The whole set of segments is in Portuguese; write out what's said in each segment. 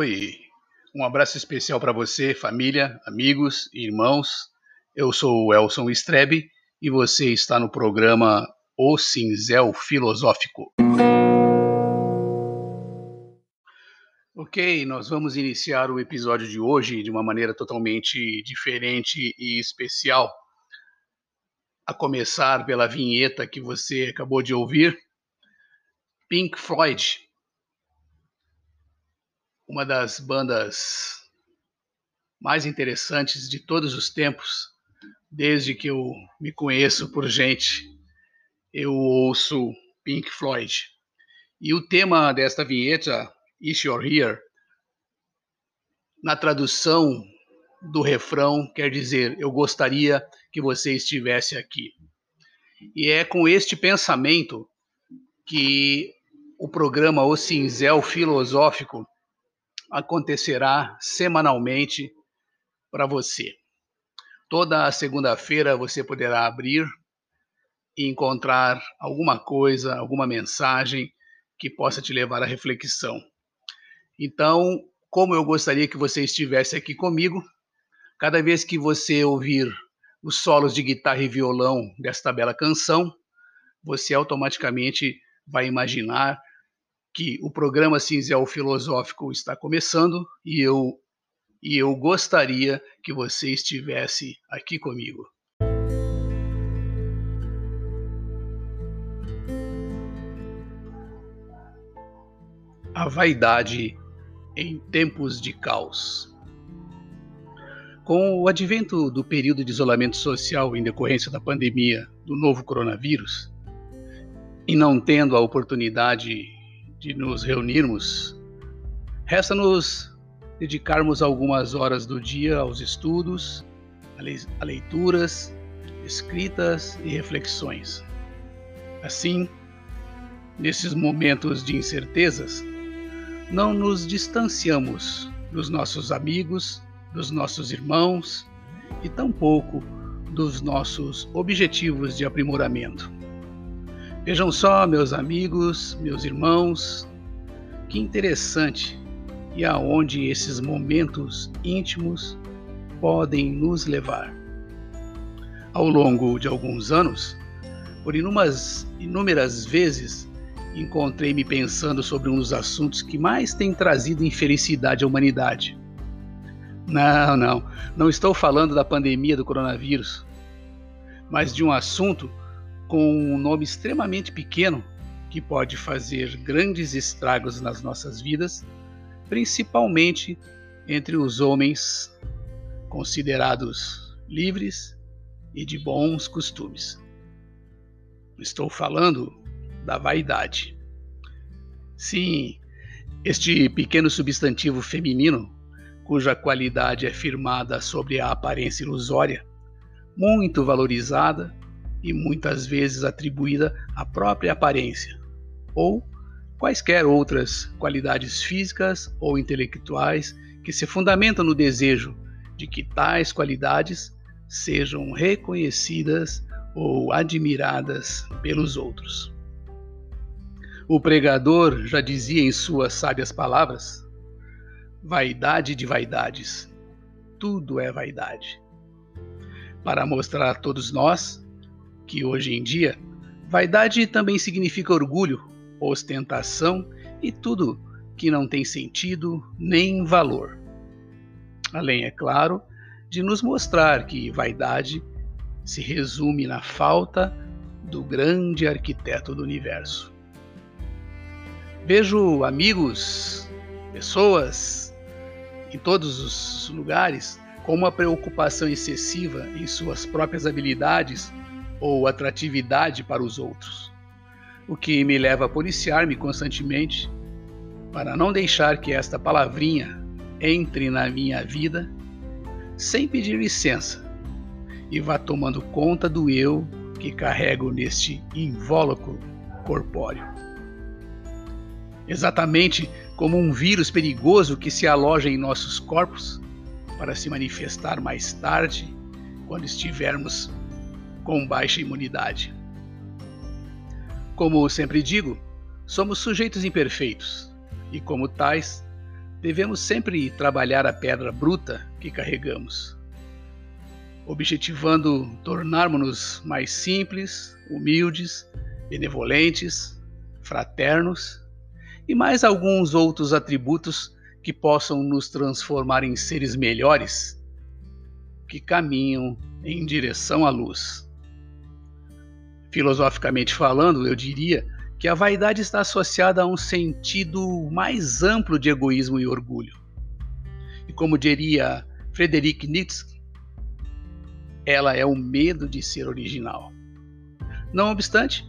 Oi, um abraço especial para você, família, amigos, irmãos. Eu sou o Elson Strebe e você está no programa O Cinzel Filosófico. Ok, nós vamos iniciar o episódio de hoje de uma maneira totalmente diferente e especial. A começar pela vinheta que você acabou de ouvir, Pink Floyd, uma das bandas mais interessantes de todos os tempos, desde que eu me conheço por gente, eu ouço Pink Floyd. E o tema desta vinheta, Is You're Here, na tradução do refrão, quer dizer, eu gostaria que você estivesse aqui. E é com este pensamento que o programa O Cinzel Filosófico acontecerá semanalmente para você. Toda segunda-feira você poderá abrir e encontrar alguma coisa, alguma mensagem que possa te levar à reflexão. Então, como eu gostaria que você estivesse aqui comigo, cada vez que você ouvir os solos de guitarra e violão desta bela canção, você automaticamente vai imaginar que o programa Cinzel Filosófico está começando e eu e eu gostaria que você estivesse aqui comigo. A vaidade em tempos de caos. Com o advento do período de isolamento social em decorrência da pandemia do novo coronavírus, e não tendo a oportunidade de nos reunirmos, resta-nos dedicarmos algumas horas do dia aos estudos, a leituras, escritas e reflexões. Assim, nesses momentos de incertezas, não nos distanciamos dos nossos amigos, dos nossos irmãos e tampouco dos nossos objetivos de aprimoramento. Vejam só, meus amigos, meus irmãos, que interessante e aonde esses momentos íntimos podem nos levar. Ao longo de alguns anos, por inúmeras, inúmeras vezes, encontrei-me pensando sobre um dos assuntos que mais tem trazido infelicidade à humanidade. Não, não, não estou falando da pandemia do coronavírus, mas de um assunto com um nome extremamente pequeno que pode fazer grandes estragos nas nossas vidas, principalmente entre os homens considerados livres e de bons costumes. Estou falando da vaidade. Sim, este pequeno substantivo feminino, cuja qualidade é firmada sobre a aparência ilusória, muito valorizada e muitas vezes atribuída à própria aparência, ou quaisquer outras qualidades físicas ou intelectuais que se fundamentam no desejo de que tais qualidades sejam reconhecidas ou admiradas pelos outros. O pregador já dizia em suas sábias palavras: vaidade de vaidades, tudo é vaidade. Para mostrar a todos nós que hoje em dia vaidade também significa orgulho, ostentação e tudo que não tem sentido nem valor. Além, é claro, de nos mostrar que vaidade se resume na falta do grande arquiteto do universo. Vejo amigos, pessoas em todos os lugares com uma preocupação excessiva em suas próprias habilidades ou atratividade para os outros, o que me leva a policiar-me constantemente para não deixar que esta palavrinha entre na minha vida sem pedir licença e vá tomando conta do eu que carrego neste invólucro corpóreo. Exatamente como um vírus perigoso que se aloja em nossos corpos para se manifestar mais tarde, quando estivermos com baixa imunidade. Como sempre digo, somos sujeitos imperfeitos e, como tais, devemos sempre trabalhar a pedra bruta que carregamos, objetivando tornarmos-nos mais simples, humildes, benevolentes, fraternos e mais alguns outros atributos que possam nos transformar em seres melhores que caminham em direção à luz. Filosoficamente falando, eu diria que a vaidade está associada a um sentido mais amplo de egoísmo e orgulho. E como diria Frederic Nietzsche, ela é o medo de ser original. Não obstante,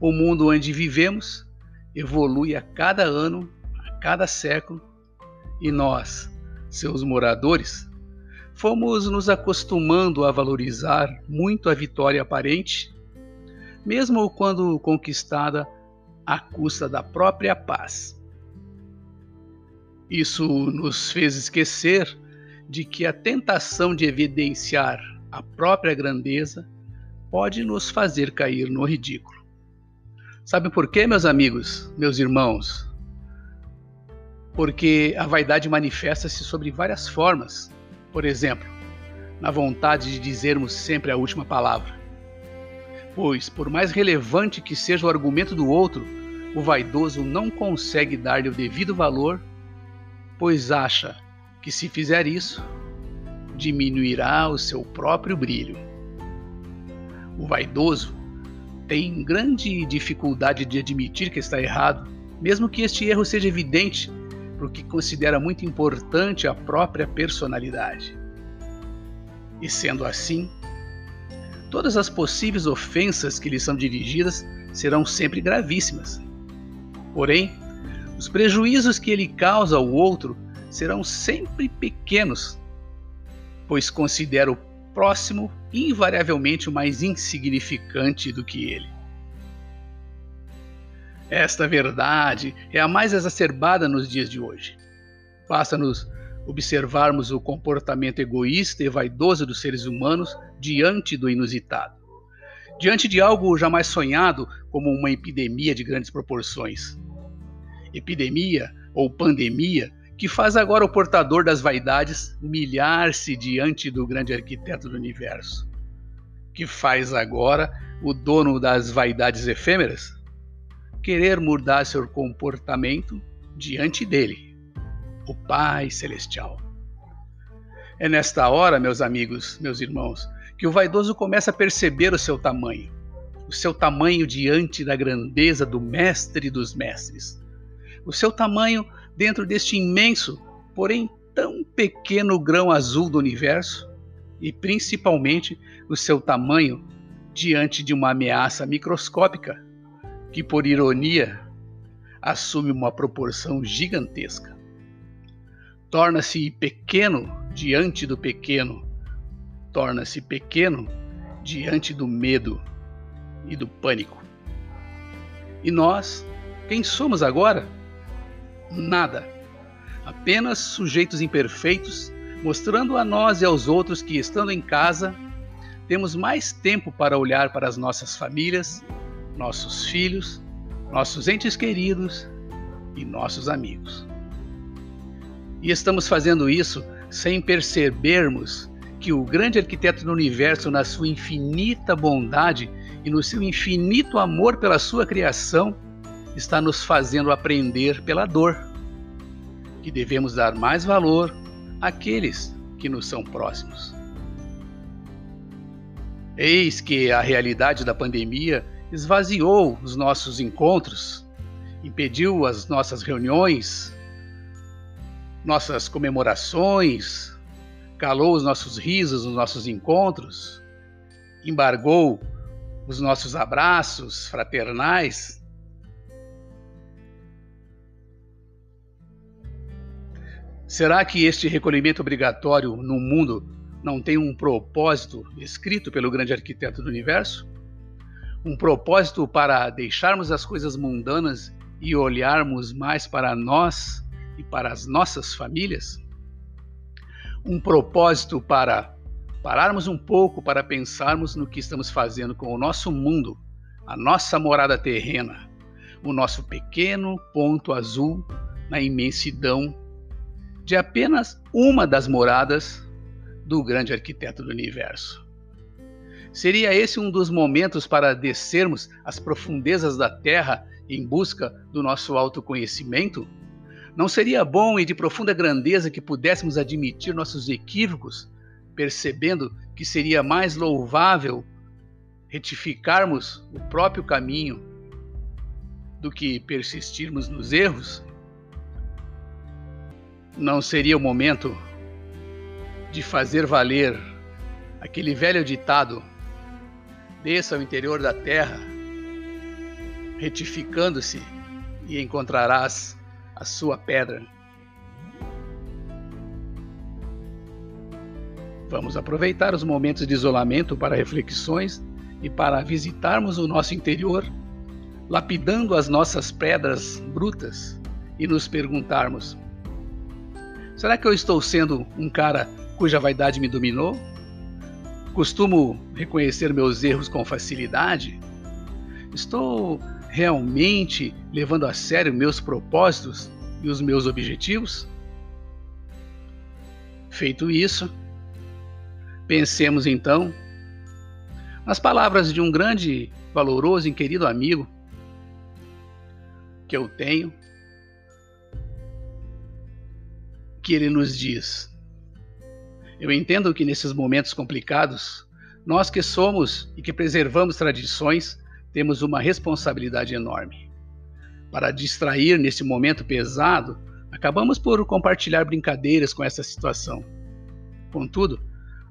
o mundo onde vivemos evolui a cada ano, a cada século, e nós, seus moradores, fomos nos acostumando a valorizar muito a vitória aparente, mesmo quando conquistada à custa da própria paz. Isso nos fez esquecer de que a tentação de evidenciar a própria grandeza pode nos fazer cair no ridículo. Sabe por quê, meus amigos, meus irmãos? Porque a vaidade manifesta-se sobre várias formas. Por exemplo, na vontade de dizermos sempre a última palavra pois, por mais relevante que seja o argumento do outro, o vaidoso não consegue dar-lhe o devido valor, pois acha que se fizer isso, diminuirá o seu próprio brilho. O vaidoso tem grande dificuldade de admitir que está errado, mesmo que este erro seja evidente, porque considera muito importante a própria personalidade. E sendo assim, todas as possíveis ofensas que lhe são dirigidas serão sempre gravíssimas. Porém, os prejuízos que ele causa ao outro serão sempre pequenos, pois considera o próximo invariavelmente o mais insignificante do que ele. Esta verdade é a mais exacerbada nos dias de hoje. Basta-nos observarmos o comportamento egoísta e vaidoso dos seres humanos diante do inusitado, diante de algo jamais sonhado como uma epidemia de grandes proporções. Epidemia ou pandemia que faz agora o portador das vaidades humilhar-se diante do grande arquiteto do universo, que faz agora o dono das vaidades efêmeras? Querer mudar seu comportamento diante dele o Pai Celestial. É nesta hora, meus amigos, meus irmãos, que o vaidoso começa a perceber o seu tamanho, o seu tamanho diante da grandeza do Mestre dos Mestres, o seu tamanho dentro deste imenso, porém tão pequeno grão azul do universo, e principalmente o seu tamanho diante de uma ameaça microscópica que, por ironia, assume uma proporção gigantesca torna-se pequeno diante do pequeno, torna-se pequeno diante do medo e do pânico. E nós, quem somos agora? Nada. Apenas sujeitos imperfeitos, mostrando a nós e aos outros que, estando em casa, temos mais tempo para olhar para as nossas famílias, nossos filhos, nossos entes queridos e nossos amigos. E estamos fazendo isso sem percebermos que o grande arquiteto do universo, na sua infinita bondade e no seu infinito amor pela sua criação, está nos fazendo aprender pela dor que devemos dar mais valor àqueles que nos são próximos. Eis que a realidade da pandemia esvaziou os nossos encontros, impediu as nossas reuniões, nossas comemorações, calou os nossos risos, os nossos encontros, embargou os nossos abraços fraternais. Será que este recolhimento obrigatório no mundo não tem um propósito escrito pelo grande arquiteto do universo? Um propósito para deixarmos as coisas mundanas e olharmos mais para nós e para as nossas famílias? Um propósito para pararmos um pouco para pensarmos no que estamos fazendo com o nosso mundo, a nossa morada terrena, o nosso pequeno ponto azul na imensidão de apenas uma das moradas do grande arquiteto do universo. Seria esse um dos momentos para descermos as profundezas da Terra em busca do nosso autoconhecimento? Não seria bom e de profunda grandeza que pudéssemos admitir nossos equívocos, percebendo que seria mais louvável retificarmos o próprio caminho do que persistirmos nos erros? Não seria o momento de fazer valer aquele velho ditado: desça ao interior da terra, retificando-se, e encontrarás a sua pedra. Vamos aproveitar os momentos de isolamento para reflexões e para visitarmos o nosso interior, lapidando as nossas pedras brutas e nos perguntarmos: será que eu estou sendo um cara cuja vaidade me dominou? Costumo reconhecer meus erros com facilidade? Estou realmente levando a sério meus propósitos e os meus objetivos? Feito isso, pensemos então nas palavras de um grande, valoroso e querido amigo que eu tenho, que ele nos diz: Eu entendo que nesses momentos complicados, nós que somos e que preservamos tradições, temos uma responsabilidade enorme. Para distrair nesse momento pesado, acabamos por compartilhar brincadeiras com essa situação. Contudo,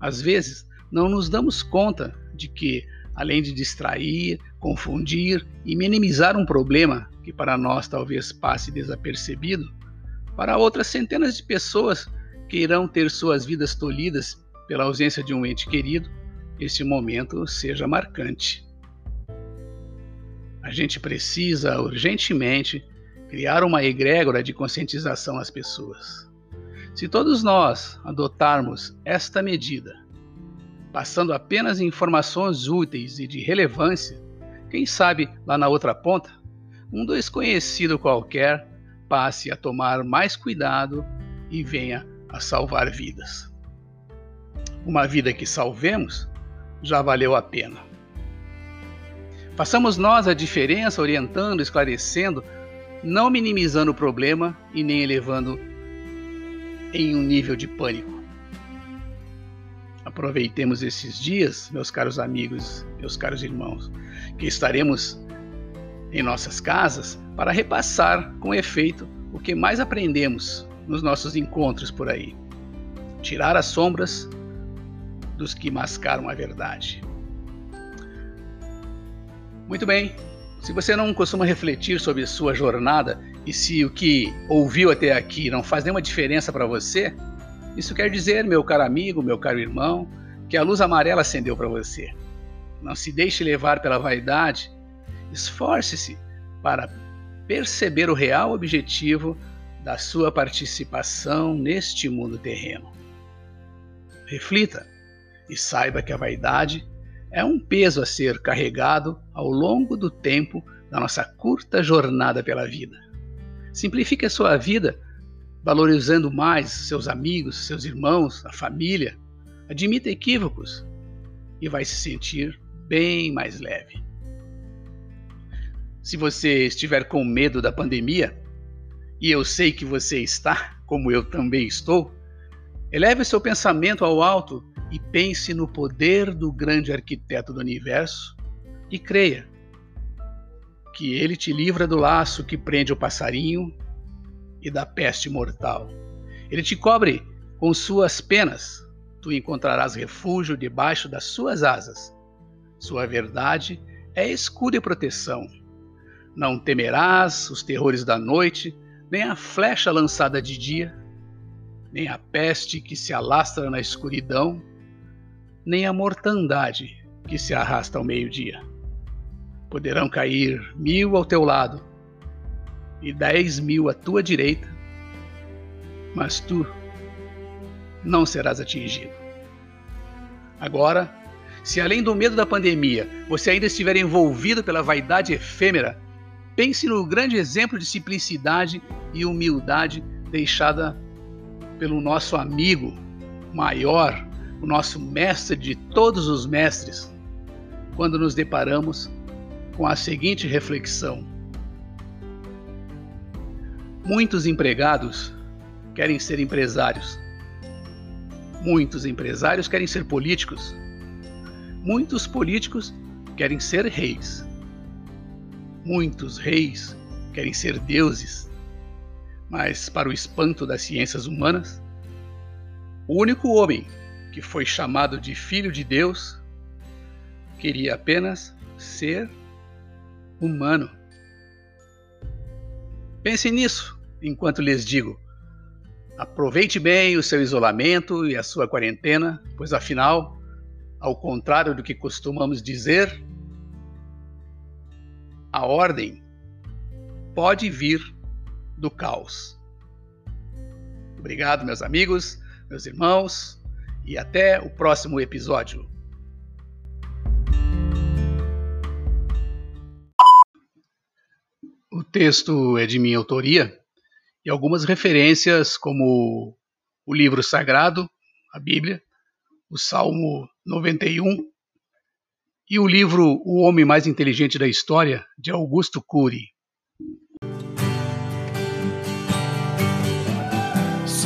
às vezes não nos damos conta de que, além de distrair, confundir e minimizar um problema que para nós talvez passe desapercebido, para outras centenas de pessoas que irão ter suas vidas tolhidas pela ausência de um ente querido, esse momento seja marcante. A gente precisa urgentemente criar uma egrégora de conscientização às pessoas. Se todos nós adotarmos esta medida, passando apenas informações úteis e de relevância, quem sabe lá na outra ponta, um desconhecido qualquer passe a tomar mais cuidado e venha a salvar vidas. Uma vida que salvemos já valeu a pena. Façamos nós a diferença orientando, esclarecendo, não minimizando o problema e nem elevando em um nível de pânico. Aproveitemos esses dias, meus caros amigos, meus caros irmãos, que estaremos em nossas casas para repassar com efeito o que mais aprendemos nos nossos encontros por aí. Tirar as sombras dos que mascaram a verdade. Muito bem. Se você não costuma refletir sobre sua jornada e se o que ouviu até aqui não faz nenhuma diferença para você, isso quer dizer, meu caro amigo, meu caro irmão, que a luz amarela acendeu para você. Não se deixe levar pela vaidade. Esforce-se para perceber o real objetivo da sua participação neste mundo terreno. Reflita e saiba que a vaidade é um peso a ser carregado ao longo do tempo da nossa curta jornada pela vida. Simplifique a sua vida valorizando mais seus amigos, seus irmãos, a família. Admita equívocos e vai se sentir bem mais leve. Se você estiver com medo da pandemia, e eu sei que você está, como eu também estou, eleve seu pensamento ao alto e pense no poder do grande arquiteto do universo e creia que ele te livra do laço que prende o passarinho e da peste mortal. Ele te cobre com suas penas, tu encontrarás refúgio debaixo das suas asas. Sua verdade é escudo e proteção. Não temerás os terrores da noite, nem a flecha lançada de dia, nem a peste que se alastra na escuridão, nem a mortandade que se arrasta ao meio-dia. Poderão cair mil ao teu lado e dez mil à tua direita, mas tu não serás atingido. Agora, se além do medo da pandemia você ainda estiver envolvido pela vaidade efêmera, pense no grande exemplo de simplicidade e humildade deixada pelo nosso amigo maior, o nosso mestre de todos os mestres, quando nos deparamos com a seguinte reflexão: Muitos empregados querem ser empresários. Muitos empresários querem ser políticos. Muitos políticos querem ser reis. Muitos reis querem ser deuses. Mas, para o espanto das ciências humanas, o único homem que foi chamado de Filho de Deus queria apenas ser humano. Pense nisso enquanto lhes digo: aproveite bem o seu isolamento e a sua quarentena, pois afinal, ao contrário do que costumamos dizer, a ordem pode vir do caos. Obrigado, meus amigos, meus irmãos, e até o próximo episódio. O texto é de minha autoria e algumas referências, como o livro sagrado, a Bíblia, o Salmo 91 e o livro O Homem Mais Inteligente da História, de Augusto Cury.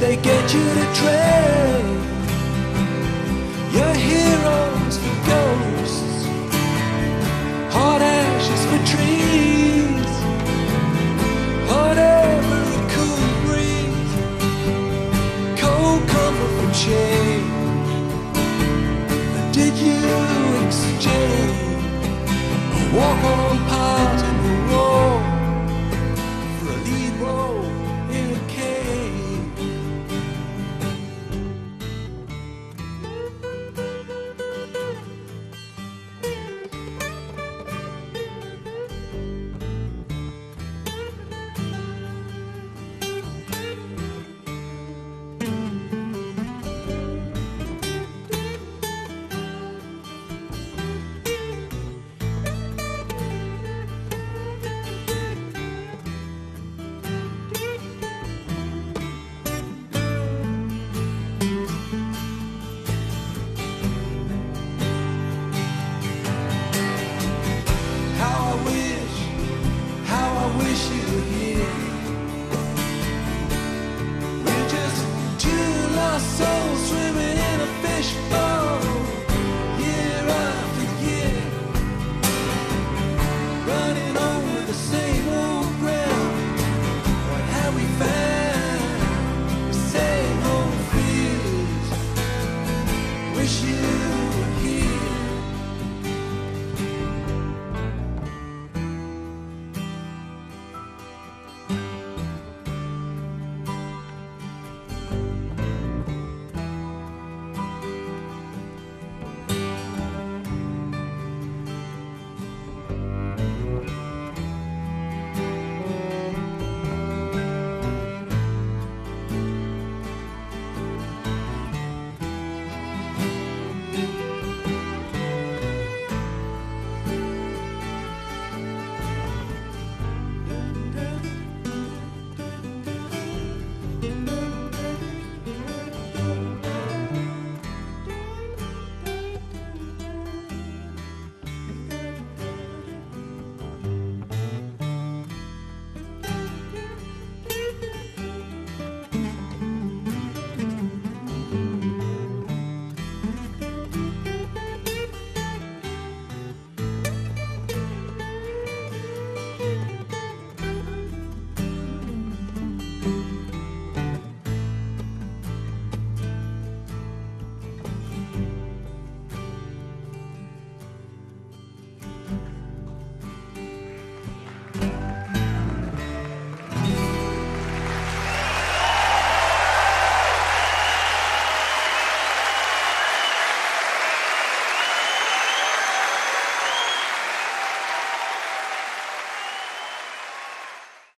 They get you to trade your heroes for ghosts, hot ashes for trees, whatever it could breathe, cold comfort for change? Did you exchange? A walk on part in the war